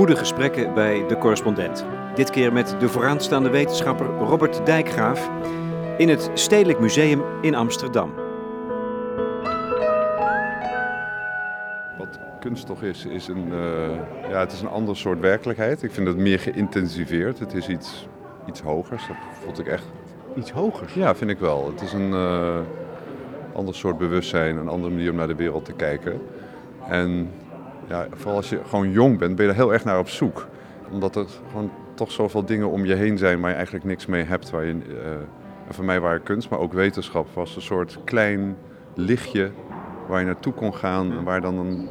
Goede gesprekken bij de correspondent. Dit keer met de vooraanstaande wetenschapper Robert Dijkgraaf in het Stedelijk Museum in Amsterdam. Wat kunst toch is, is een, uh, ja, het is een ander soort werkelijkheid. Ik vind het meer geïntensiveerd. Het is iets, iets hogers. Dat vond ik echt. Iets hogers? Ja, vind ik wel. Het is een uh, ander soort bewustzijn, een andere manier om naar de wereld te kijken. En ja, vooral als je gewoon jong bent, ben je er heel erg naar op zoek. Omdat er gewoon toch zoveel dingen om je heen zijn waar je eigenlijk niks mee hebt. Waar je, uh, en voor mij waren kunst, maar ook wetenschap was een soort klein lichtje waar je naartoe kon gaan en waar dan een,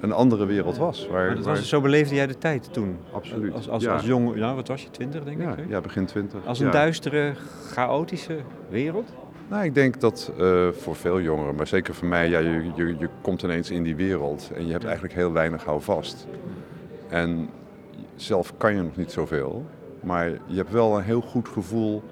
een andere wereld was. Waar, dat was, Zo beleefde jij de tijd toen? Absoluut. Als, als, ja. als jong, ja, wat was je, twintig denk ja, ik? Hè? Ja, begin twintig. Als een ja. duistere, chaotische wereld? Nou, ik denk dat uh, voor veel jongeren, maar zeker voor mij, ja, je, je, je komt ineens in die wereld en je hebt eigenlijk heel weinig houvast. En zelf kan je nog niet zoveel, maar je hebt wel een heel goed gevoel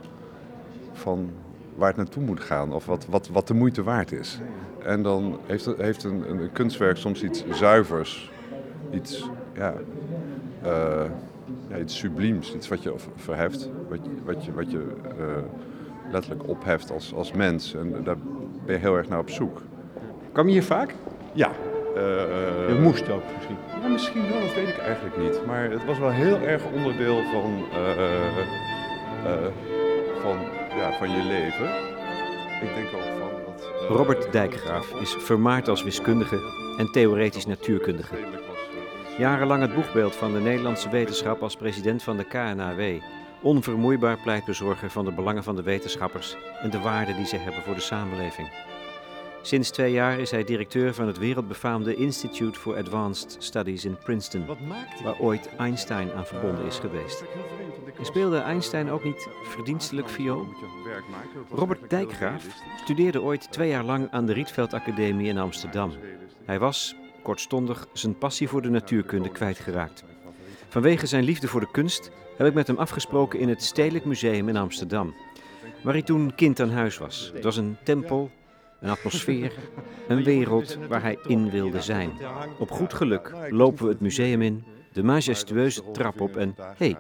van waar het naartoe moet gaan of wat, wat, wat de moeite waard is. En dan heeft, heeft een, een kunstwerk soms iets zuivers, iets, ja, uh, ja, iets subliems, iets wat je verheft, wat, wat je, wat je uh, letterlijk opheft als, als mens. En daar ben je heel erg naar op zoek. Kwam je hier vaak? Ja. Uh, je moest ook misschien? Ja, misschien wel, dat weet ik eigenlijk niet. Maar het was wel heel erg onderdeel van, uh, van, ja, van je leven. Ik denk ook van dat... Robert Dijkgraaf is vermaard als wiskundige en theoretisch natuurkundige. Jarenlang het boegbeeld van de Nederlandse wetenschap als president van de KNAW onvermoeibaar pleitbezorger van de belangen van de wetenschappers en de waarde die ze hebben voor de samenleving. Sinds twee jaar is hij directeur van het wereldbefaamde Institute for Advanced Studies in Princeton, waar ooit Einstein aan verbonden is geweest. En speelde Einstein ook niet verdienstelijk viool? Robert Dijkgraaf studeerde ooit twee jaar lang aan de Rietveld Academie in Amsterdam. Hij was, kortstondig, zijn passie voor de natuurkunde kwijtgeraakt. Vanwege zijn liefde voor de kunst heb ik met hem afgesproken in het Stedelijk Museum in Amsterdam, waar hij toen kind aan huis was. Het was een tempel, een atmosfeer, een wereld waar hij in wilde zijn. Op goed geluk lopen we het museum in, de majestueuze trap op en hey,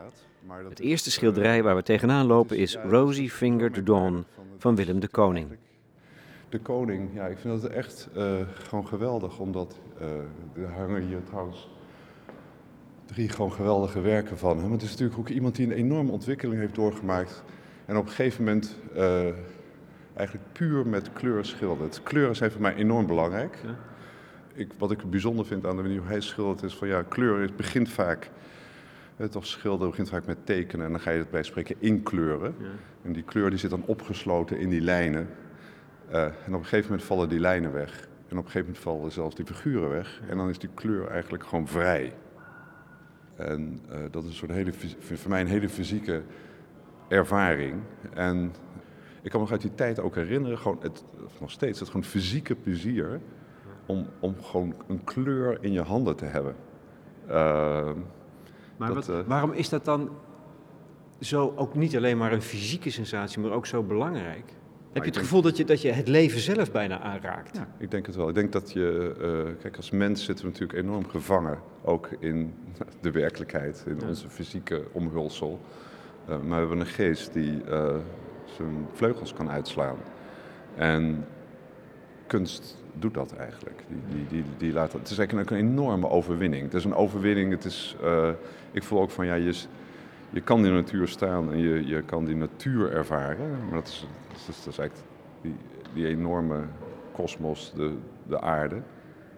het eerste schilderij waar we tegenaan lopen is Rosy Fingered Dawn van Willem de Koning. De Koning, ja, ik vind dat echt uh, gewoon geweldig, omdat uh, er hangen hier trouwens drie gewoon geweldige werken van hem. Het is natuurlijk ook iemand die een enorme ontwikkeling heeft doorgemaakt. En op een gegeven moment uh, eigenlijk puur met kleur schildert. Kleuren zijn voor mij enorm belangrijk. Ja. Ik, wat ik bijzonder vind aan de manier hoe hij schildert is van ja, kleur is, begint vaak, het of schilderen begint vaak met tekenen en dan ga je het bij spreken inkleuren. Ja. En die kleur die zit dan opgesloten in die lijnen. Uh, en op een gegeven moment vallen die lijnen weg. En op een gegeven moment vallen zelfs die figuren weg. En dan is die kleur eigenlijk gewoon vrij. En uh, dat is een soort hele, voor mij een hele fysieke ervaring. En ik kan me nog uit die tijd ook herinneren, gewoon het, nog steeds, het gewoon fysieke plezier om, om gewoon een kleur in je handen te hebben. Uh, maar dat, wat, uh, waarom is dat dan zo ook niet alleen maar een fysieke sensatie, maar ook zo belangrijk? Heb je het gevoel dat je, dat je het leven zelf bijna aanraakt? Ja, ik denk het wel. Ik denk dat je, uh, kijk, als mens zitten we natuurlijk enorm gevangen, ook in de werkelijkheid, in ja. onze fysieke omhulsel. Uh, maar we hebben een geest die uh, zijn vleugels kan uitslaan. En kunst doet dat eigenlijk. Die, die, die, die laat, het is eigenlijk een enorme overwinning. Het is een overwinning. Het is, ik voel ook van ja, je, je kan in de natuur staan en je, je kan die natuur ervaren. Maar dat is, dat is, dat is eigenlijk die, die enorme kosmos, de, de aarde.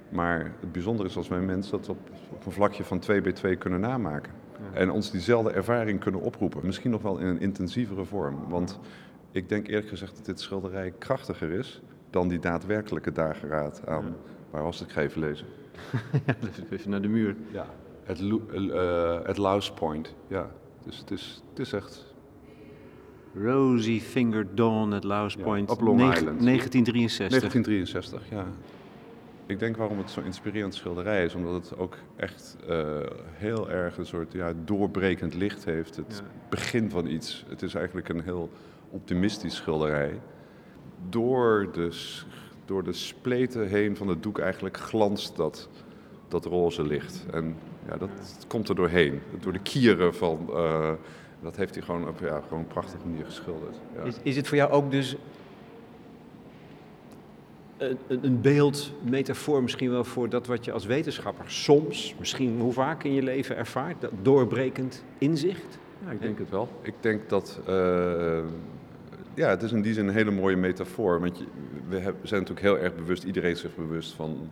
Maar het bijzondere is als wij mensen dat op, op een vlakje van 2 bij 2 kunnen namaken. Ja. En ons diezelfde ervaring kunnen oproepen. Misschien nog wel in een intensievere vorm. Want ik denk eerlijk gezegd dat dit schilderij krachtiger is dan die daadwerkelijke dageraad aan. Ja. Waar was het? Ik ga even lezen. ja, even naar de muur. Ja, het, uh, het Louse Point. Ja, dus het is, het is echt... Rosy Fingered Dawn at Louse Ja, Point. op Long Island. 1963. 1963, ja. Ik denk waarom het zo'n inspirerend schilderij is, omdat het ook echt eh, heel erg een soort ja, doorbrekend licht heeft. Het Ja. begin van iets. Het is eigenlijk een heel optimistisch schilderij. Door de, door de spleten heen van het doek eigenlijk glanst dat dat roze licht. En ja, dat komt er doorheen. Door de kieren van. Uh, dat heeft hij gewoon op ja, gewoon een prachtige manier geschilderd. Ja. Is, is het voor jou ook dus een, een beeld, metafoor misschien wel voor dat wat je als wetenschapper soms, misschien hoe vaak in je leven ervaart, dat doorbrekend inzicht? Ja, ik denk het wel. Ik denk dat. Uh, ja, het is in die zin een hele mooie metafoor. Want je, we, zijn natuurlijk heel erg bewust, iedereen is zich bewust van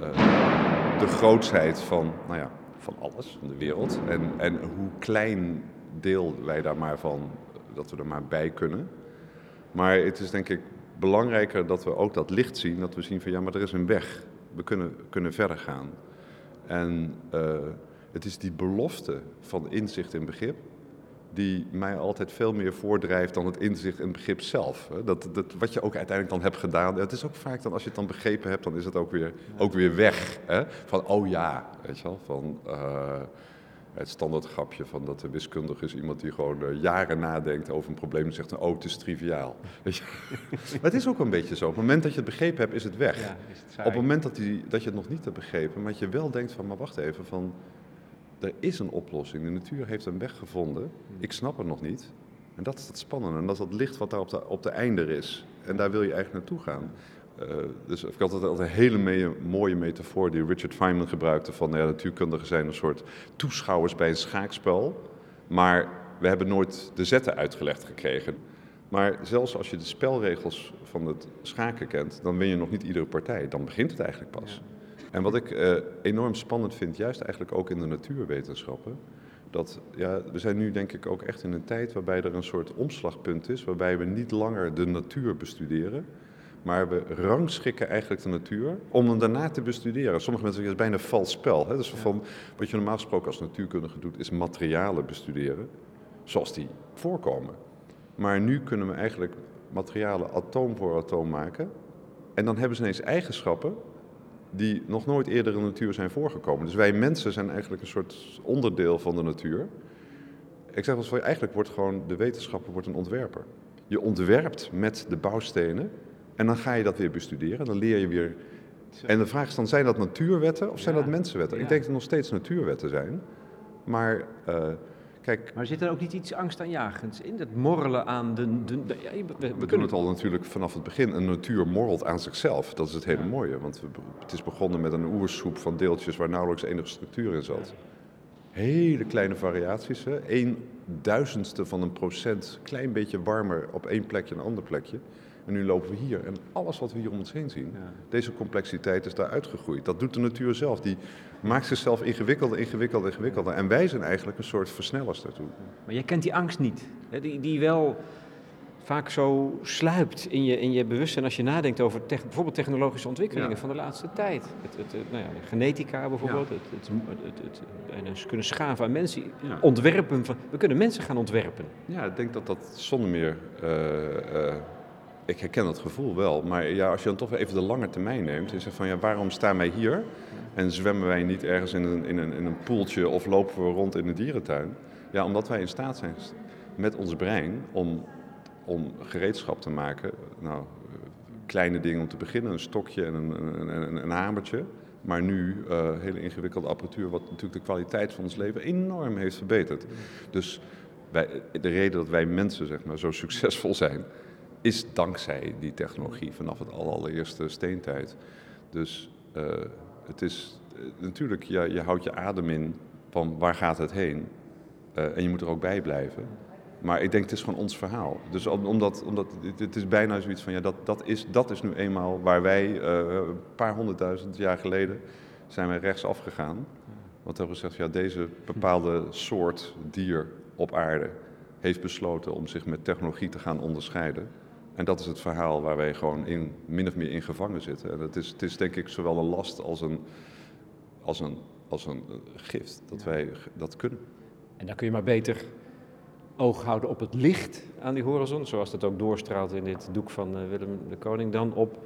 uh, de grootsheid van, nou ja, van alles, van de wereld. En, en hoe klein deel wij daar maar van, dat we er maar bij kunnen. Maar het is denk ik belangrijker dat we ook dat licht zien. Dat we zien van ja, maar er is een weg. We kunnen, kunnen verder gaan. En uh, het is die belofte van inzicht en begrip die mij altijd veel meer voordrijft dan het inzicht en begrip zelf. Dat, dat, wat je ook uiteindelijk dan hebt gedaan. Het is ook vaak dan, als je het dan begrepen hebt, dan is het ook weer, ook weer weg. Hè? Van, oh ja, weet je wel, van... Uh, het standaard grapje van dat de wiskundige is iemand die gewoon uh, jaren nadenkt over een probleem en zegt, oh, het is triviaal. Weet je? maar het is ook een beetje zo. Op het moment dat je het begrepen hebt, is het weg. Ja, is het Op het moment dat, die, dat je het nog niet hebt begrepen, maar dat je wel denkt van, maar wacht even, van, er is een oplossing. De natuur heeft een weg gevonden. Ik snap het nog niet. En dat is het spannende. En dat is dat licht wat daar op de, op de einder is. En daar wil je eigenlijk naartoe gaan. Uh, dus ik had altijd een hele mooie metafoor die Richard Feynman gebruikte van ja, natuurkundigen zijn een soort toeschouwers bij een schaakspel, maar we hebben nooit de zetten uitgelegd gekregen. Maar zelfs als je de spelregels van het schaken kent, dan win je nog niet iedere partij. Dan begint het eigenlijk pas. En wat ik uh, enorm spannend vind, juist eigenlijk ook in de natuurwetenschappen, dat ja, we zijn nu denk ik ook echt in een tijd waarbij er een soort omslagpunt is, waarbij we niet langer de natuur bestuderen, maar we rangschikken eigenlijk de natuur om hem daarna te bestuderen. Sommige mensen zeggen het is bijna vals spel. Hè? Dus van, wat je normaal gesproken als natuurkundige doet, is materialen bestuderen, zoals die voorkomen. Maar nu kunnen we eigenlijk materialen atoom voor atoom maken. En dan hebben ze ineens eigenschappen die nog nooit eerder in de natuur zijn voorgekomen. Dus wij mensen zijn eigenlijk een soort onderdeel van de natuur. Ik zeg wel eens, eigenlijk wordt gewoon de wetenschapper wordt een ontwerper. Je ontwerpt met de bouwstenen en dan ga je dat weer bestuderen. Dan leer je weer. En de vraag is dan, zijn dat natuurwetten of zijn dat mensenwetten? Ik denk dat er nog steeds natuurwetten zijn. Maar uh, kijk... Maar zit er ook niet iets angstaanjagends in? Dat morrelen aan de... de, we, we, kunnen het al natuurlijk vanaf het begin. Een natuur morrelt aan zichzelf. Dat is het hele mooie. Want het is begonnen met een oersoep van deeltjes waar nauwelijks enige structuur in zat. Hele kleine variaties. Hè? Een duizendste van een procent, klein beetje warmer op één plekje en een ander plekje. En nu lopen we hier. En alles wat we hier om ons heen zien, deze complexiteit is daar uitgegroeid. Dat doet de natuur zelf. Die maakt zichzelf ingewikkelder, ingewikkelder, ingewikkelder. En wij zijn eigenlijk een soort versnellers daartoe. Maar jij kent die angst niet. Hè? Die, die wel vaak zo sluipt in je, in je bewustzijn als je nadenkt over bijvoorbeeld technologische ontwikkelingen van de laatste tijd. Het, het, nou ja, genetica bijvoorbeeld, het, het, het, kunnen schaven aan mensen, ontwerpen. Van, we kunnen mensen gaan ontwerpen. Ja, ik denk dat dat zonder meer uh, ik herken dat gevoel wel. Maar ja, als je dan toch even de lange termijn neemt en zegt van ja, waarom staan wij hier? En zwemmen wij niet ergens in een, in, een, in een poeltje of lopen we rond in de dierentuin? Ja, omdat wij in staat zijn met ons brein om, om gereedschap te maken. Nou, kleine dingen om te beginnen, een stokje en een, een, een hamertje. Maar nu uh, hele ingewikkelde apparatuur, wat natuurlijk de kwaliteit van ons leven enorm heeft verbeterd. Dus wij, de reden dat wij mensen zeg maar, zo succesvol zijn, is dankzij die technologie vanaf het allereerste steentijd. Dus uh, het is uh, natuurlijk, ja, je houdt je adem in van waar gaat het heen. Uh, en je moet er ook bij blijven. Maar ik denk, het is gewoon ons verhaal. Dus omdat, omdat het is bijna zoiets van, ja, dat, dat, is, dat is nu eenmaal waar wij een paar honderdduizend jaar geleden zijn wij rechtsaf gegaan. Want hebben gezegd, ja, deze bepaalde soort dier op aarde heeft besloten om zich met technologie te gaan onderscheiden. En dat is het verhaal waar wij gewoon in, min of meer in gevangen zitten. En het is, het is denk ik zowel een last als een, als een, als een gift dat wij dat kunnen. En dan kun je maar beter oog houden op het licht aan die horizon, zoals dat ook doorstraalt in dit doek van uh, Willem de Koning, dan op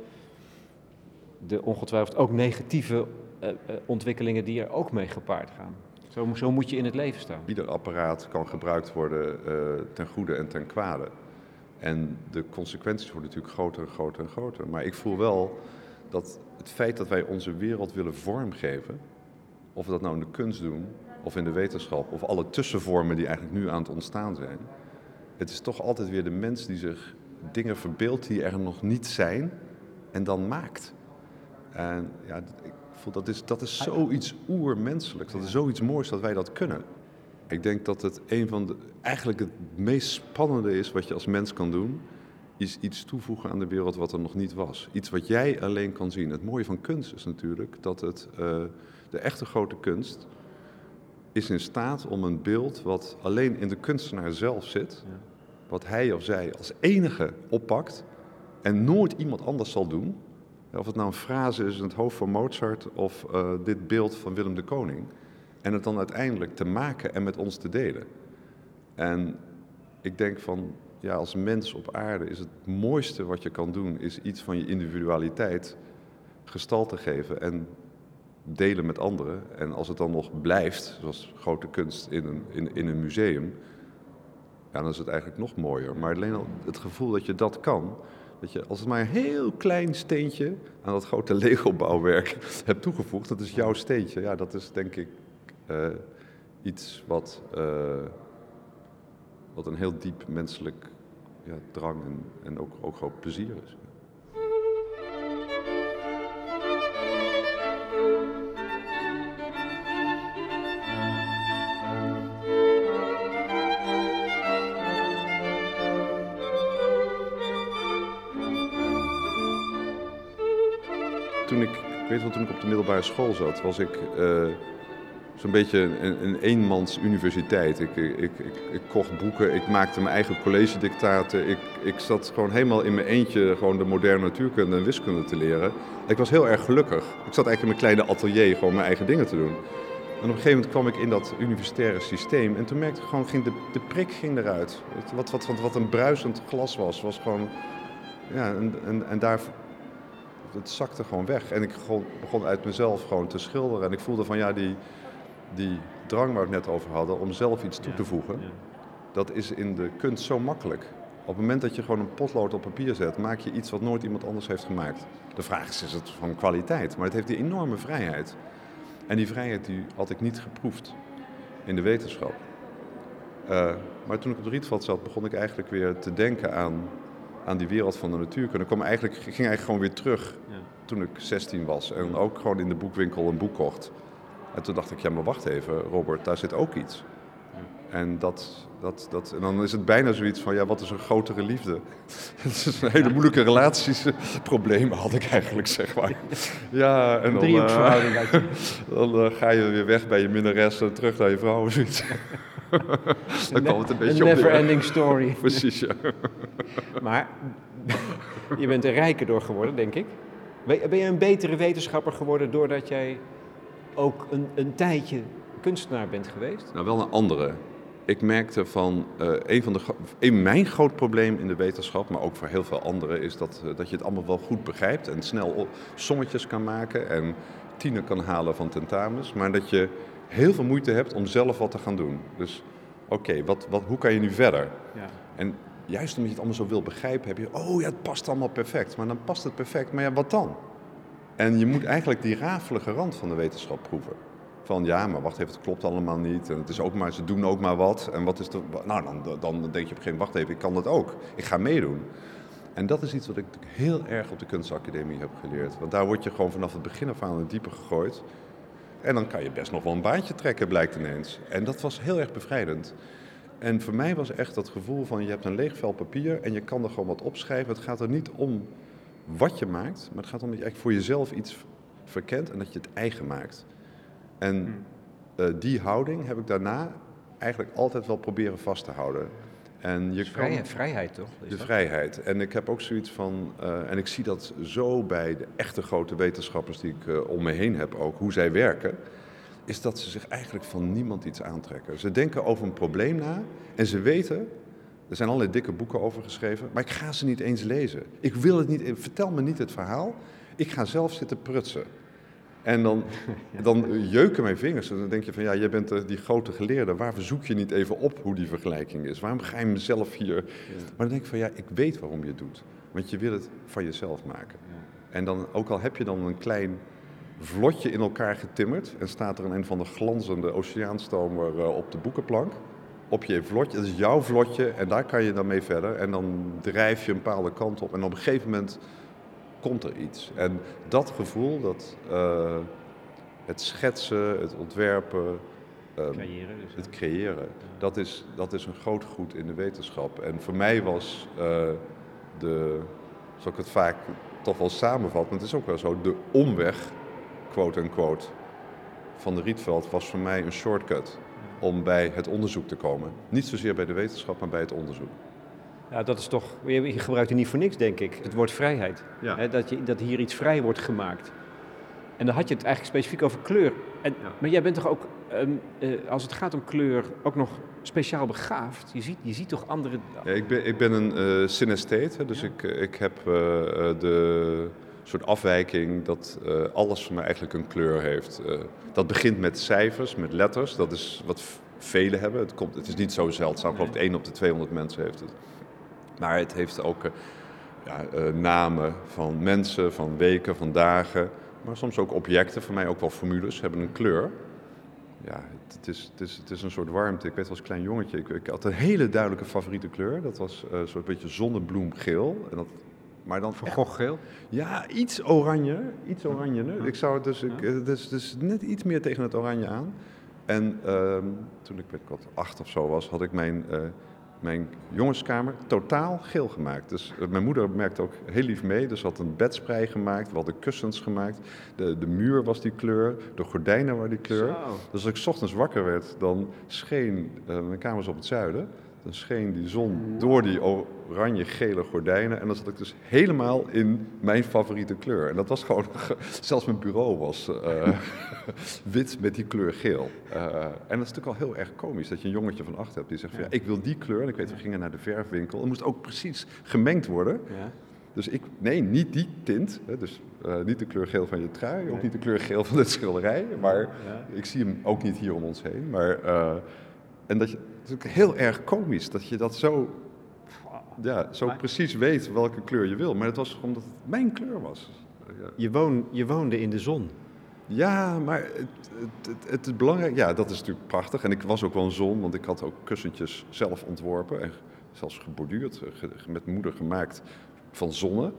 de ongetwijfeld ook negatieve uh, ontwikkelingen die er ook mee gepaard gaan. Zo, zo, moet je in het leven staan. Ieder apparaat kan gebruikt worden ten goede en ten kwade. En de consequenties worden natuurlijk groter en groter en groter. Maar ik voel wel dat het feit dat wij onze wereld willen vormgeven, of we dat nou in de kunst doen, of in de wetenschap, of alle tussenvormen die eigenlijk nu aan het ontstaan zijn. Het is toch altijd weer de mens die zich dingen verbeeldt die er nog niet zijn en dan maakt. En ja, ik voel dat is, dat is zoiets oermenselijks. Dat is zoiets moois dat wij dat kunnen. Ik denk dat het een van de, eigenlijk het meest spannende is wat je als mens kan doen, is iets toevoegen aan de wereld wat er nog niet was. Iets wat jij alleen kan zien. Het mooie van kunst is natuurlijk dat het, uh, de echte grote kunst is in staat om een beeld wat alleen in de kunstenaar zelf zit, wat hij of zij als enige oppakt en nooit iemand anders zal doen. Of het nou een frase is in het hoofd van Mozart of uh, dit beeld van Willem de Koning. En het dan uiteindelijk te maken en met ons te delen. En ik denk van, ja, als mens op aarde is het mooiste wat je kan doen, is iets van je individualiteit gestalte geven en delen met anderen. En als het dan nog blijft, zoals grote kunst in een, in, in een museum, ja, dan is het eigenlijk nog mooier. Maar alleen al het gevoel dat je dat kan, dat je als het maar een heel klein steentje aan dat grote Lego-bouwwerk hebt toegevoegd, dat is jouw steentje. Ja, dat is denk ik iets wat, uh, wat een heel diep menselijk ja, drang en, en ook, ook groot plezier is. Toen ik, weet wel, toen ik op de middelbare school zat, was ik uh, zo'n beetje een, een eenmans universiteit. Ik, ik, ik, ik, kocht boeken, ik maakte mijn eigen college-dictaten. Ik, ik zat gewoon helemaal in mijn eentje gewoon de moderne natuurkunde en wiskunde te leren. Ik was heel erg gelukkig. Ik zat eigenlijk in mijn kleine atelier gewoon mijn eigen dingen te doen. En op een gegeven moment kwam ik in dat universitaire systeem en toen merkte ik gewoon, ging de, de prik ging eruit. Wat, wat, wat, wat een bruisend glas was, was gewoon, ja, en, en, en daar, het zakte gewoon weg. En ik begon uit mezelf gewoon te schilderen en ik voelde van, ja, die, die drang waar we het net over hadden om zelf iets toe te voegen, dat is in de kunst zo makkelijk. Op het moment dat je gewoon een potlood op papier zet, maak je iets wat nooit iemand anders heeft gemaakt. De vraag is, is het van kwaliteit? Maar het heeft die enorme vrijheid. En die vrijheid die had ik niet geproefd in de wetenschap. Uh, maar toen ik op de Rietveld zat, begon ik eigenlijk weer te denken aan, aan die wereld van de natuurkunde. Ik kwam eigenlijk, ging eigenlijk gewoon weer terug ja. toen ik 16 was. En ook gewoon in de boekwinkel een boek kocht. En toen dacht ik, ja maar wacht even Robert, daar zit ook iets. En, dat, dat, dat, en dan is het bijna zoiets van, ja, wat is een grotere liefde? dat is een hele moeilijke relatiesprobleem, had ik eigenlijk, zeg maar. Ja, en dan, uh, dan uh, ga je weer weg bij je minnares en terug naar je vrouw of zoiets. dan kwam het een beetje een never ending story. Precies, ja. maar je bent er rijker door geworden, denk ik. Ben je een betere wetenschapper geworden doordat jij ook een, een tijdje kunstenaar bent geweest? Nou, wel een andere. Ik merkte van uh, een van de een, mijn groot probleem in de wetenschap, maar ook voor heel veel anderen, is dat, uh, dat je het allemaal wel goed begrijpt en snel sommetjes kan maken en tienen kan halen van tentamens, maar dat je heel veel moeite hebt om zelf wat te gaan doen. Dus oké, wat, wat, hoe kan je nu verder? Ja. En juist omdat je het allemaal zo wil begrijpen, heb je, oh ja, het past allemaal perfect. Maar dan past het perfect, maar ja, wat dan? En je moet eigenlijk die rafelige rand van de wetenschap proeven. Van ja, maar wacht even, het klopt allemaal niet. En het is ook maar, ze doen ook maar wat. En wat is er. Nou, dan, dan denk je op een gegeven moment, wacht even, ik kan dat ook. Ik ga meedoen. En dat is iets wat ik heel erg op de kunstacademie heb geleerd. Want daar word je gewoon vanaf het begin af aan het diepe gegooid. En dan kan je best nog wel een baantje trekken, blijkt ineens. En dat was heel erg bevrijdend. En voor mij was echt dat gevoel van je hebt een leeg vel papier en je kan er gewoon wat opschrijven. Het gaat er niet om wat je maakt, maar het gaat om dat je eigenlijk voor jezelf iets verkent en dat je het eigen maakt. En hmm. eh, die houding heb ik daarna eigenlijk altijd wel proberen vast te houden. En je vrijheid, vrijheid toch? de vrijheid. En ik heb ook zoiets van, uh, en ik zie dat zo bij de echte grote wetenschappers die ik uh, om me heen heb ook, hoe zij werken, is dat ze zich eigenlijk van niemand iets aantrekken. Ze denken over een probleem na en ze weten er zijn allerlei dikke boeken over geschreven, maar ik ga ze niet eens lezen. Ik wil het niet, vertel me niet het verhaal. Ik ga zelf zitten prutsen. En dan, dan jeuken mijn vingers. En dan denk je van, ja, jij bent die grote geleerde. Waarom zoek je niet even op hoe die vergelijking is? Waarom ga je mezelf hier... Maar dan denk ik van, ja, ik weet waarom je het doet. Want je wil het van jezelf maken. En dan, ook al heb je dan een klein vlotje in elkaar getimmerd en staat er een, van de glanzende oceaanstomer uh, op de boekenplank. Op je vlotje, dat is jouw vlotje en daar kan je dan mee verder. En dan drijf je een bepaalde kant op en op een gegeven moment komt er iets. En dat gevoel, dat, uh, het schetsen, het ontwerpen, um, creëren dus, het creëren, dat is, dat is een groot goed in de wetenschap. En voor mij was uh, de, zoals ik het vaak toch wel samenvat, maar het is ook wel zo, de omweg, quote-unquote, van de Rietveld was voor mij een shortcut om bij het onderzoek te komen. Niet zozeer bij de wetenschap, maar bij het onderzoek. Ja, dat is toch, je gebruikt er niet voor niks, denk ik, het woord vrijheid. Ja. dat, je, dat hier iets vrij wordt gemaakt. En dan had je het eigenlijk specifiek over kleur. En, Maar jij bent toch ook, um, uh, als het gaat om kleur, ook nog speciaal begaafd? Je ziet, je ziet toch andere... Ja, ik, ben, ik ben een uh, synesthete, dus ik, ik heb uh, de soort afwijking dat alles voor mij eigenlijk een kleur heeft. dat begint met cijfers, met letters. Dat is wat velen hebben. Het, komt, het is niet zo zeldzaam. Ik geloof dat 1 op de 200 mensen heeft het. Maar het heeft ook ja, namen van mensen, van weken, van dagen maar soms ook objecten, voor mij ook wel formules, hebben een kleur. Ja, het is, het is, het is een soort warmte. Ik weet als klein jongetje, ik, had een hele duidelijke favoriete kleur. Dat was een soort beetje zonnebloemgeel. En dat, maar dan Van geel? Ja, iets oranje. Iets oranje. Ja. Ik zou het dus, ik, dus, dus net iets meer tegen het oranje aan. En uh, toen ik weet, wat acht of zo was, had ik mijn uh, mijn jongenskamer totaal geel gemaakt. Dus uh, mijn moeder merkte ook heel lief mee. Dus had een bedsprei gemaakt, we hadden kussens gemaakt. De, de muur was die kleur, de gordijnen waren die kleur. Zo. Dus als ik ochtends wakker werd, dan scheen, mijn kamer op het zuiden, dan scheen die zon door die oranje-gele gordijnen. En dan zat ik dus helemaal in mijn favoriete kleur. En dat was gewoon, zelfs mijn bureau was uh, wit met die kleur geel. Uh, en dat is natuurlijk al heel erg komisch dat je een jongetje van acht hebt die zegt: van, ja, Ik wil die kleur. En ik weet, we gingen naar de verfwinkel. Het moest ook precies gemengd worden. Ja. Dus ik, nee, niet die tint. Hè, dus uh, niet de kleur geel van je trui, nee. ook niet de kleur geel van het schilderij. Maar ja. ik zie hem ook niet hier om ons heen. Maar, en dat je, is ook heel erg komisch dat je dat zo, ja, zo maar, precies weet welke kleur je wil. Maar het was omdat het mijn kleur was. Je, woon, je woonde in de zon. Ja, maar het, het, het, het, is belangrijk. Ja, dat is natuurlijk prachtig. En ik was ook wel een zon, want ik had ook kussentjes zelf ontworpen. En zelfs geborduurd, met moeder gemaakt van zonne.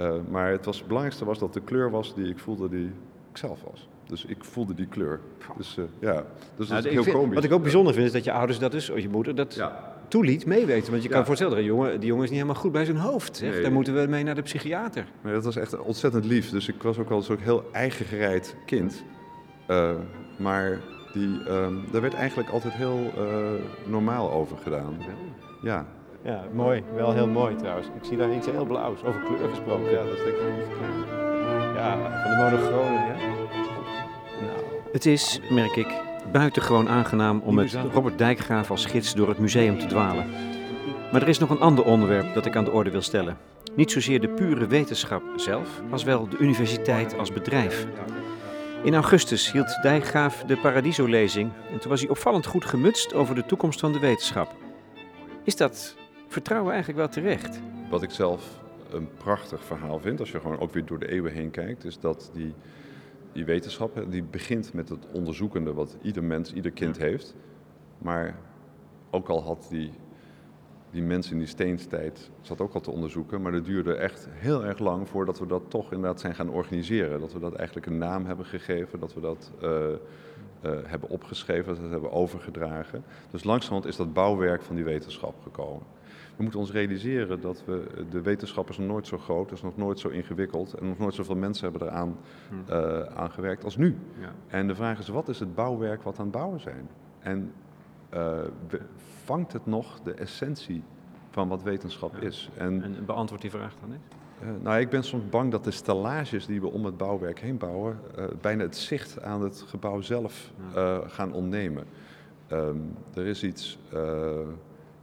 Uh, maar het, was, het belangrijkste was dat de kleur was die ik voelde die ik zelf was. Dus ik voelde die kleur. Dus uh, ja, dus dat nou, is heel vind, komisch. Wat ik ook bijzonder vind is dat je ouders dat is, of je moeder dat ja. toeliet meeweten. Want je kan voorstellen, die jongen, die jongen is niet helemaal goed bij zijn hoofd. Zeg. Nee. Daar moeten we mee naar de psychiater. Nee, dat was echt ontzettend lief. Dus ik was ook wel zo'n heel eigen gereid kind. Uh, maar die, uh, daar werd eigenlijk altijd heel uh, normaal over gedaan. Ja, ja, mooi. Wel heel mooi trouwens. Ik zie daar iets heel blauws. Over kleur gesproken. Ja, dat is denk ik lief Ja, van de monochronen, ja. Het is, merk ik, buitengewoon aangenaam om met Robert Dijkgraaf als gids door het museum te dwalen. Maar er is nog een ander onderwerp dat ik aan de orde wil stellen. Niet zozeer de pure wetenschap zelf, als wel de universiteit als bedrijf. In augustus hield Dijkgraaf de Paradiso-lezing en toen was hij opvallend goed gemutst over de toekomst van de wetenschap. Is dat vertrouwen eigenlijk wel terecht? Wat ik zelf een prachtig verhaal vind, als je gewoon ook weer door de eeuwen heen kijkt, is dat die, die wetenschap, die begint met het onderzoekende wat ieder mens, ieder kind heeft. Maar ook al had die, die mens in die steenstijd, zat ook al te onderzoeken, maar dat duurde echt heel erg lang voordat we dat toch inderdaad zijn gaan organiseren. Dat we dat eigenlijk een naam hebben gegeven, dat we dat uh, uh, hebben opgeschreven, dat we dat hebben overgedragen. Dus langzamerhand is dat bouwwerk van die wetenschap gekomen. We moeten ons realiseren dat we, de wetenschap is nog nooit zo groot, is nog nooit zo ingewikkeld en nog nooit zoveel mensen hebben eraan uh, aan gewerkt als nu. Ja. En de vraag is, wat is het bouwwerk wat aan het bouwen zijn? En uh, vangt het nog de essentie van wat wetenschap ja. is? En, en beantwoord die vraag dan eens. Uh, nou, ik ben soms bang dat de stellages die we om het bouwwerk heen bouwen, uh, bijna het zicht aan het gebouw zelf uh, gaan ontnemen. Um, er is iets,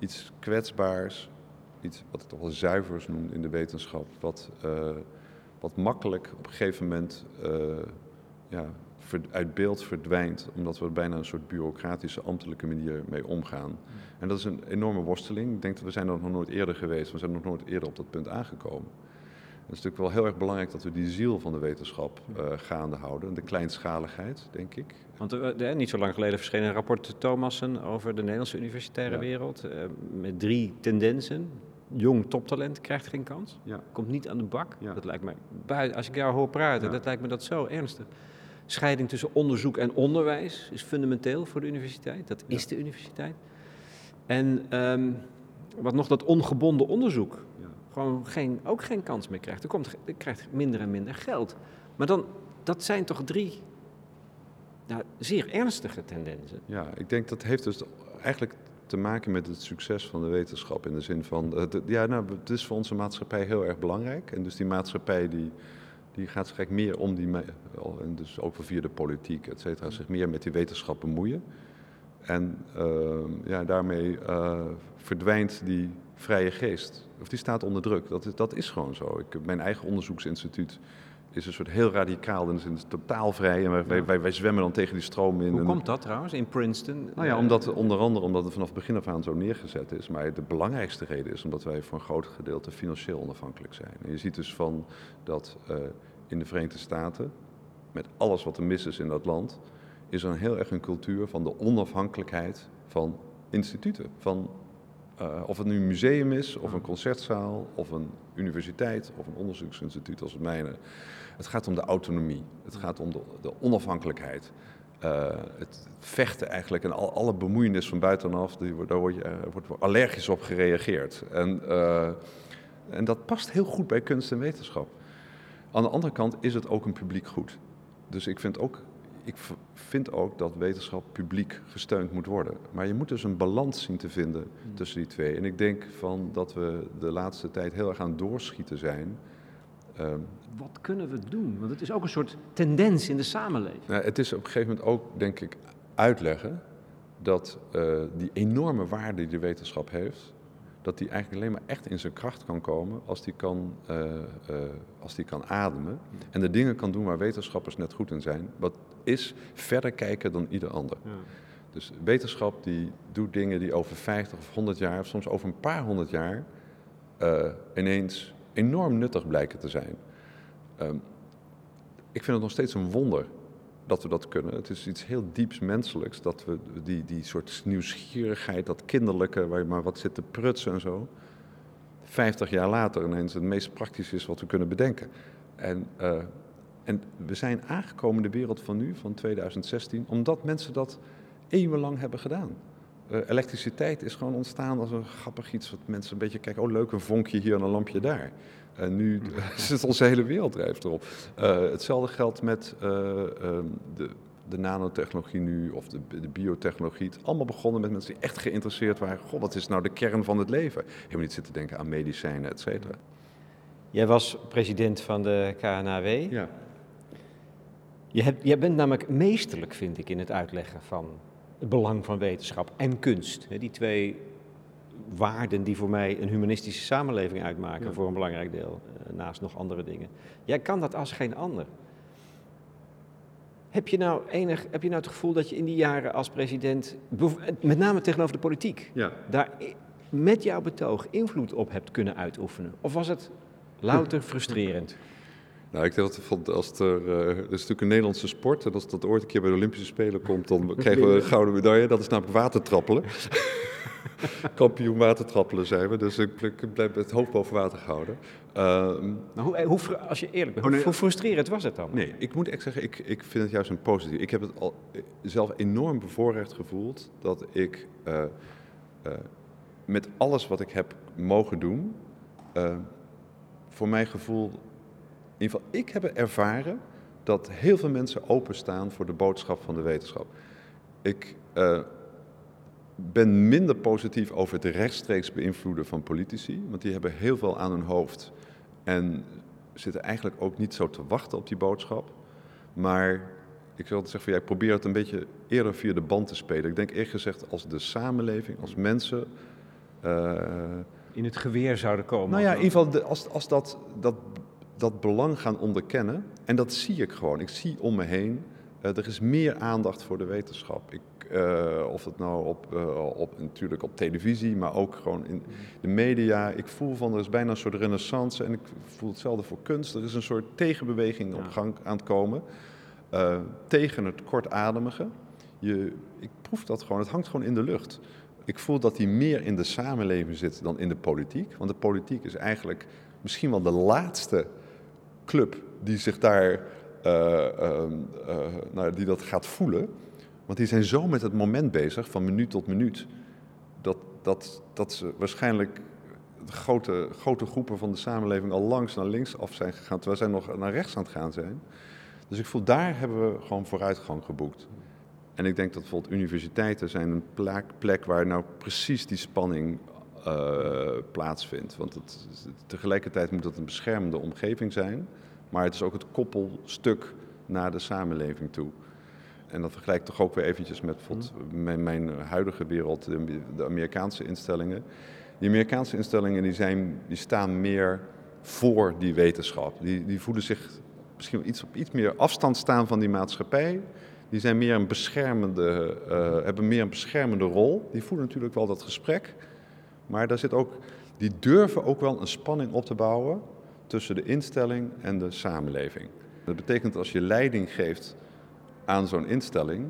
iets kwetsbaars, iets wat ik toch wel zuivers noem in de wetenschap, wat, wat makkelijk op een gegeven moment ja, uit beeld verdwijnt, omdat we bijna een soort bureaucratische, ambtelijke manier mee omgaan. En dat is een enorme worsteling. Ik denk dat we zijn er nog nooit eerder geweest, we zijn nog nooit eerder op dat punt aangekomen. Het is natuurlijk wel heel erg belangrijk dat we die ziel van de wetenschap uh, gaande houden. De kleinschaligheid, denk ik. Want uh, niet zo lang geleden verscheen een rapport Thomassen over de Nederlandse universitaire wereld. Uh, met drie tendensen. Jong toptalent krijgt geen kans. Ja. Komt niet aan de bak. Ja. Dat lijkt mij, als ik jou hoor praten, dat lijkt me dat zo ernstig. Scheiding tussen onderzoek en onderwijs is fundamenteel voor de universiteit. Dat is de universiteit. En um, wat nog dat ongebonden onderzoek gewoon geen, ook geen kans meer krijgt. Er, komt, er krijgt minder en minder geld. Maar dan, dat zijn toch drie nou, zeer ernstige tendensen. Ja, ik denk dat heeft dus eigenlijk te maken met het succes van de wetenschap. In de zin van, het, ja, nou, het is voor onze maatschappij heel erg belangrijk. En dus die maatschappij die, die gaat zich meer om die, en dus ook via de politiek, et cetera, zich meer met die wetenschap bemoeien. En uh, ja, daarmee uh, verdwijnt die vrije geest. Of die staat onder druk. Dat is, dat is gewoon zo. Ik, mijn eigen onderzoeksinstituut is een soort heel radicaal en is totaal vrij. En wij, wij, wij, zwemmen dan tegen die stroom in. Hoe komt dat trouwens in Princeton? Nou ja, omdat, onder andere omdat het vanaf het begin af aan zo neergezet is. Maar de belangrijkste reden is omdat wij voor een groot gedeelte financieel onafhankelijk zijn. En je ziet dus van dat uh, in de Verenigde Staten, met alles wat er mis is in dat land, is er een heel erg een cultuur van de onafhankelijkheid van instituten, van uh, of het nu een museum is, of een concertzaal, of een universiteit, of een onderzoeksinstituut als het mijne. Het gaat om de autonomie, het gaat om de, de onafhankelijkheid. Uh, het vechten eigenlijk en al, alle bemoeienis van buitenaf, die, daar je, uh, wordt allergisch op gereageerd. En, uh, en dat past heel goed bij kunst en wetenschap. Aan de andere kant is het ook een publiek goed. Dus ik vind ook ik vind ook dat wetenschap publiek gesteund moet worden. Maar je moet dus een balans zien te vinden hmm. tussen die twee. En ik denk van dat we de laatste tijd heel erg aan doorschieten zijn. Um, Wat kunnen we doen? Want het is ook een soort tendens in de samenleving. Nou, het is op een gegeven moment ook, denk ik, uitleggen dat uh, die enorme waarde die de wetenschap heeft, dat die eigenlijk alleen maar echt in zijn kracht kan komen als die kan, uh, uh, als die kan ademen. En de dingen kan doen waar wetenschappers net goed in zijn. Wat is verder kijken dan ieder ander. Ja. Dus wetenschap die doet dingen die over 50 of 100 jaar, of soms over een paar honderd jaar, uh, ineens enorm nuttig blijken te zijn. Um, ik vind het nog steeds een wonder dat we dat kunnen. Het is iets heel dieps menselijks, dat we die, die soort nieuwsgierigheid, dat kinderlijke, waar je maar wat zit te prutsen en zo, 50 jaar later ineens het meest praktisch is wat we kunnen bedenken. En uh, en we zijn aangekomen in de wereld van nu, van 2016, omdat mensen dat eeuwenlang hebben gedaan. Uh, elektriciteit is gewoon ontstaan als een grappig iets wat mensen een beetje kijken. Oh, leuk, een vonkje hier en een lampje daar. En nu zit onze hele wereld drijft erop. Uh, hetzelfde geldt met uh, de, de, nanotechnologie nu of de, de, biotechnologie. Het allemaal begonnen met mensen die echt geïnteresseerd waren. Goh, wat is nou de kern van het leven? Helemaal niet zitten denken aan medicijnen, et cetera. Jij was president van de KNAW. Ja. Je hebt, jij bent namelijk meesterlijk, vind ik, in het uitleggen van het belang van wetenschap en kunst. Die twee waarden die voor mij een humanistische samenleving uitmaken, voor een belangrijk deel, eh, naast nog andere dingen. Jij kan dat als geen ander. Heb je, nou enig, heb je nou het gevoel dat je in die jaren als president, met name tegenover de politiek, ja. daar met jouw betoog invloed op hebt kunnen uitoefenen? Of was het louter frustrerend? Nou, ik dacht, als er, uh, is natuurlijk een Nederlandse sport. En als dat ooit een keer bij de Olympische Spelen komt, dan krijgen we een gouden medaille. Dat is namelijk watertrappelen. Kampioen watertrappelen zijn we, dus ik, ik blijf het hoofd boven water gehouden. Uh, hoe, eh, hoe, als je eerlijk bent, oh, nee, hoe frustrerend was het dan? Nee, ik moet echt zeggen, ik, ik vind het juist een positief. Ik heb het al eh, zelf enorm bevoorrecht gevoeld dat ik uh, uh, met alles wat ik heb mogen doen, voor mijn gevoel in ieder geval, ik heb ervaren dat heel veel mensen openstaan voor de boodschap van de wetenschap. Ik uh, ben minder positief over het rechtstreeks beïnvloeden van politici, want die hebben heel veel aan hun hoofd en zitten eigenlijk ook niet zo te wachten op die boodschap. Maar ik wil zeggen, van, jij probeert het een beetje eerder via de band te spelen. Ik denk eerlijk gezegd als de samenleving, als mensen. Uh, in het geweer zouden komen. Nou ja, in ieder geval als, als dat, dat dat belang gaan onderkennen. En dat zie ik gewoon. Ik zie om me heen. Uh, er is meer aandacht voor de wetenschap. Ik, uh, uh, of het nou op, uh, op, natuurlijk op televisie, maar ook gewoon in de media. Ik voel van er is bijna een soort renaissance en ik voel hetzelfde voor kunst. Er is een soort tegenbeweging op gang aan het komen uh, tegen het kortademige. Je, ik proef dat gewoon, het hangt gewoon in de lucht. Ik voel dat die meer in de samenleving zit dan in de politiek. Want de politiek is eigenlijk misschien wel de laatste club die zich daar uh, nou, die dat gaat voelen. Want die zijn zo met het moment bezig, van minuut tot minuut, dat, dat, dat ze waarschijnlijk grote, grote groepen van de samenleving al langs naar links af zijn gegaan, terwijl zij nog naar rechts aan het gaan zijn. Dus ik voel, daar hebben we gewoon vooruitgang geboekt. En ik denk dat bijvoorbeeld universiteiten zijn een plek, plek waar nou precies die spanning uh, plaatsvindt. Want het, tegelijkertijd moet het een beschermende omgeving zijn, maar het is ook het koppelstuk naar de samenleving toe. En dat vergelijk ik toch ook weer eventjes met mijn, mijn, huidige wereld, de, Amerikaanse instellingen. Die Amerikaanse instellingen die zijn, die staan meer voor die wetenschap. Die, die voelen zich misschien iets op iets meer afstand staan van die maatschappij. Die zijn meer een beschermende, uh, hebben meer een beschermende rol. Die voelen natuurlijk wel dat gesprek. Maar daar zit ook, die durven ook wel een spanning op te bouwen tussen de instelling en de samenleving. Dat betekent als je leiding geeft aan zo'n instelling,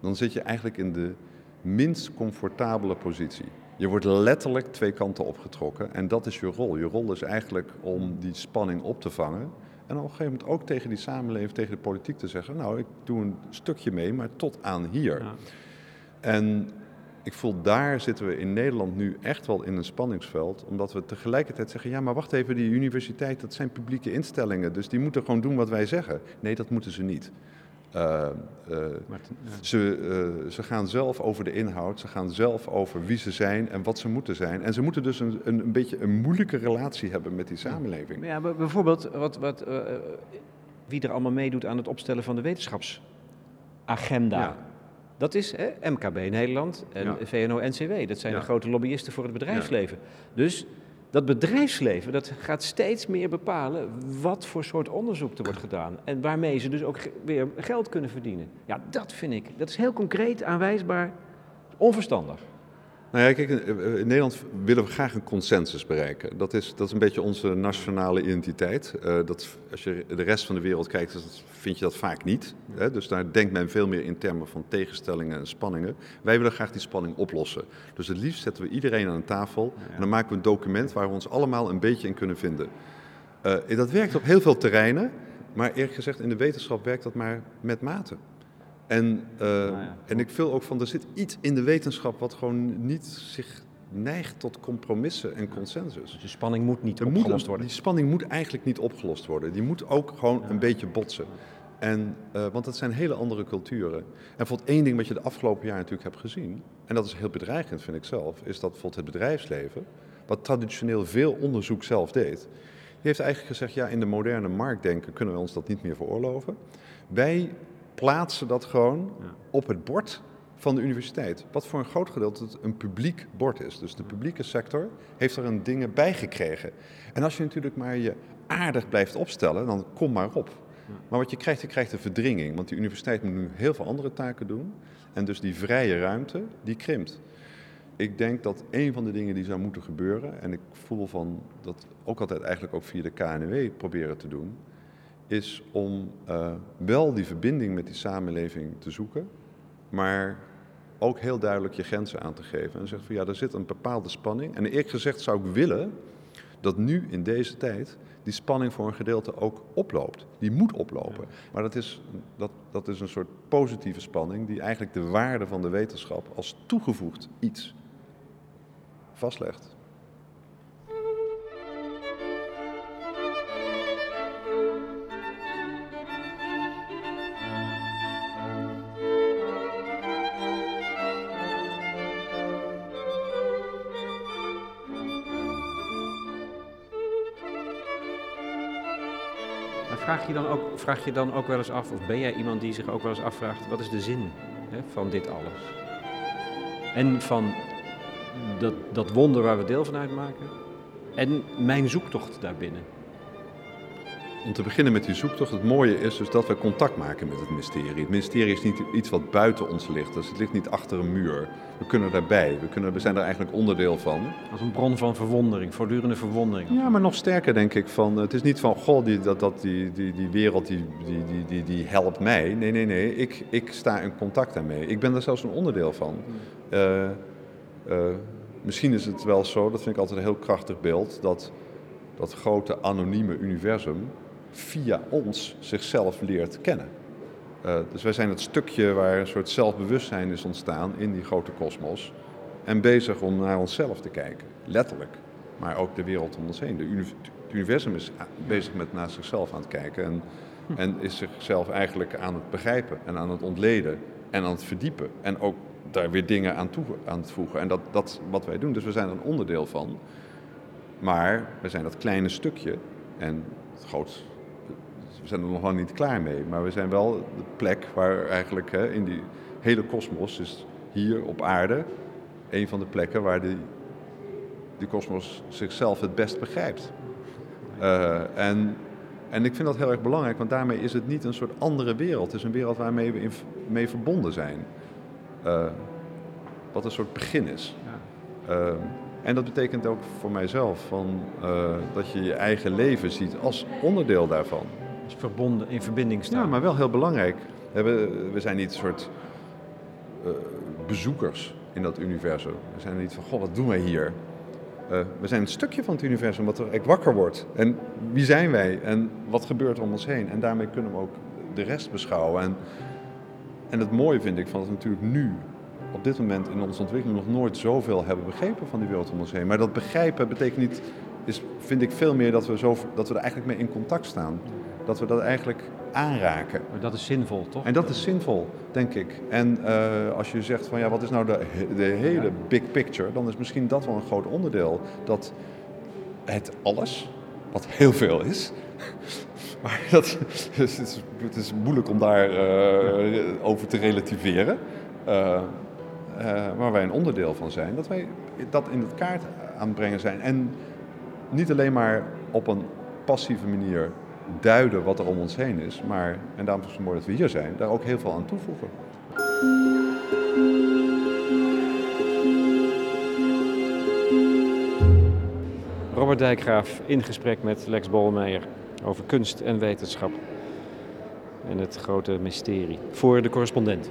dan zit je eigenlijk in de minst comfortabele positie. Je wordt letterlijk twee kanten opgetrokken en dat is je rol. Je rol is eigenlijk om die spanning op te vangen. En op een gegeven moment ook tegen die samenleving, tegen de politiek te zeggen: Nou, ik doe een stukje mee, maar tot aan hier. Ja. En ik voel daar zitten we in Nederland nu echt wel in een spanningsveld. Omdat we tegelijkertijd zeggen: ja, maar wacht even, die universiteit, dat zijn publieke instellingen. Dus die moeten gewoon doen wat wij zeggen. Nee, dat moeten ze niet. Uh, uh, ze, uh, ze, gaan zelf over de inhoud, ze gaan zelf over wie ze zijn en wat ze moeten zijn. En ze moeten dus een, een, een beetje een moeilijke relatie hebben met die samenleving. Ja, bijvoorbeeld wat, wat, wie er allemaal meedoet aan het opstellen van de wetenschapsagenda. Ja. Dat is hè, MKB Nederland en ja. VNO-NCW. Dat zijn de grote lobbyisten voor het bedrijfsleven. Dus dat bedrijfsleven dat gaat steeds meer bepalen wat voor soort onderzoek er wordt gedaan. En waarmee ze dus ook weer geld kunnen verdienen. Ja, dat vind ik, dat is heel concreet, aanwijsbaar, onverstandig. Nou ja, kijk, in Nederland willen we graag een consensus bereiken. Dat is, dat is een beetje onze nationale identiteit. Uh, dat, als je de rest van de wereld kijkt, vind je dat vaak niet. Hè? Dus daar denkt men veel meer in termen van tegenstellingen en spanningen. Wij willen graag die spanning oplossen. Dus het liefst zetten we iedereen aan een tafel en dan maken we een document waar we ons allemaal een beetje in kunnen vinden. Uh, dat werkt op heel veel terreinen, maar eerlijk gezegd in de wetenschap werkt dat maar met mate. En, uh, en ik wil ook van, er zit iets in de wetenschap wat gewoon niet zich neigt tot compromissen en consensus. Dus de spanning moet niet er opgelost moet, worden? Die spanning moet eigenlijk niet opgelost worden. Die moet ook gewoon ja. een beetje botsen. En, uh, want dat zijn hele andere culturen. En bijvoorbeeld één ding wat je de afgelopen jaar natuurlijk hebt gezien, en dat is heel bedreigend vind ik zelf, is dat bijvoorbeeld het bedrijfsleven, wat traditioneel veel onderzoek zelf deed, die heeft eigenlijk gezegd, ja in de moderne marktdenken kunnen we ons dat niet meer veroorloven. Wij plaatsen dat gewoon op het bord van de universiteit. Wat voor een groot gedeelte een publiek bord is. Dus de publieke sector heeft er een dingen bij gekregen. En als je natuurlijk maar je aardig blijft opstellen, dan kom maar op. Maar wat je krijgt, je krijgt een verdringing. Want die universiteit moet nu heel veel andere taken doen. En dus die vrije ruimte, die krimpt. Ik denk dat een van de dingen die zou moeten gebeuren, en ik voel van dat ook altijd eigenlijk ook via de KNW proberen te doen, is om uh, wel die verbinding met die samenleving te zoeken, maar ook heel duidelijk je grenzen aan te geven. En zeggen van ja, er zit een bepaalde spanning. En eerlijk gezegd zou ik willen dat nu in deze tijd die spanning voor een gedeelte ook oploopt. Die moet oplopen. Maar dat is, dat, dat is een soort positieve spanning die eigenlijk de waarde van de wetenschap als toegevoegd iets vastlegt. Je, dan ook, vraag je dan ook wel eens af, of ben jij iemand die zich ook wel eens afvraagt, wat is de zin hè, van dit alles? En van dat, dat wonder waar we deel van uitmaken en mijn zoektocht daarbinnen. Om te beginnen met die zoektocht, het mooie is dus dat we contact maken met het mysterie. Het mysterie is niet iets wat buiten ons ligt, dus het ligt niet achter een muur. We kunnen daarbij, we, kunnen, we zijn er eigenlijk onderdeel van. Als een bron van verwondering, voortdurende verwondering. Ja, maar nog sterker denk ik van, het is niet van, goh, die, dat, dat, die, die, die wereld die, die, die, die, die helpt mij. Nee, nee, nee, ik, ik sta in contact daarmee. Ik ben er zelfs een onderdeel van. Uh, uh, misschien is het wel zo, dat vind ik altijd een heel krachtig beeld, dat dat grote anonieme universum via ons zichzelf leert kennen. Uh, dus wij zijn het stukje waar een soort zelfbewustzijn is ontstaan in die grote kosmos. En bezig om naar onszelf te kijken, letterlijk. Maar ook de wereld om ons heen. De het universum is bezig met naar zichzelf aan het kijken. En, en is zichzelf eigenlijk aan het begrijpen en aan het ontleden en aan het verdiepen. En ook daar weer dingen aan, toe, aan het voegen. En dat, dat wat wij doen. Dus we zijn er een onderdeel van. Maar we zijn dat kleine stukje. En het we zijn er nog lang niet klaar mee. Maar we zijn wel de plek waar eigenlijk hè, in die hele kosmos, is hier op aarde, een van de plekken waar die, die kosmos zichzelf het best begrijpt. Uh, en, en ik vind dat heel erg belangrijk, want daarmee is het niet een soort andere wereld. Het is een wereld waarmee we in, mee verbonden zijn. Uh, wat een soort begin is. Uh, en dat betekent ook voor mijzelf van, uh, dat je je eigen leven ziet als onderdeel daarvan. Verbonden, in verbinding staan. Ja, maar wel heel belangrijk. We, zijn niet een soort uh, bezoekers in dat universum. We zijn niet van, goh, wat doen wij hier? Uh, we zijn een stukje van het universum wat er wakker wordt. En wie zijn wij en wat gebeurt om ons heen? En daarmee kunnen we ook de rest beschouwen. En, en het mooie vind ik van dat we natuurlijk nu op dit moment in onze ontwikkeling nog nooit zoveel hebben begrepen van die wereld om ons heen. Maar dat begrijpen betekent niet, is, vind ik veel meer dat we, zo, dat we er eigenlijk mee in contact staan. Dat we dat eigenlijk aanraken. Maar dat is zinvol, toch? En dat is zinvol, denk ik. En uh, als je zegt van ja, wat is nou de, de hele big picture, dan is misschien dat wel een groot onderdeel. Dat het alles, wat heel veel is, maar dat, het, is, het is moeilijk om daar uh, over te relativeren. Uh, uh, waar wij een onderdeel van zijn, dat wij dat in het kaart aan het brengen zijn. En niet alleen maar op een passieve manier duiden wat er om ons heen is, maar, en daarom is het mooi dat we hier zijn, daar ook heel veel aan toevoegen. Robert Dijkgraaf in gesprek met Lex Bolmeijer over kunst en wetenschap en het grote mysterie voor de correspondent.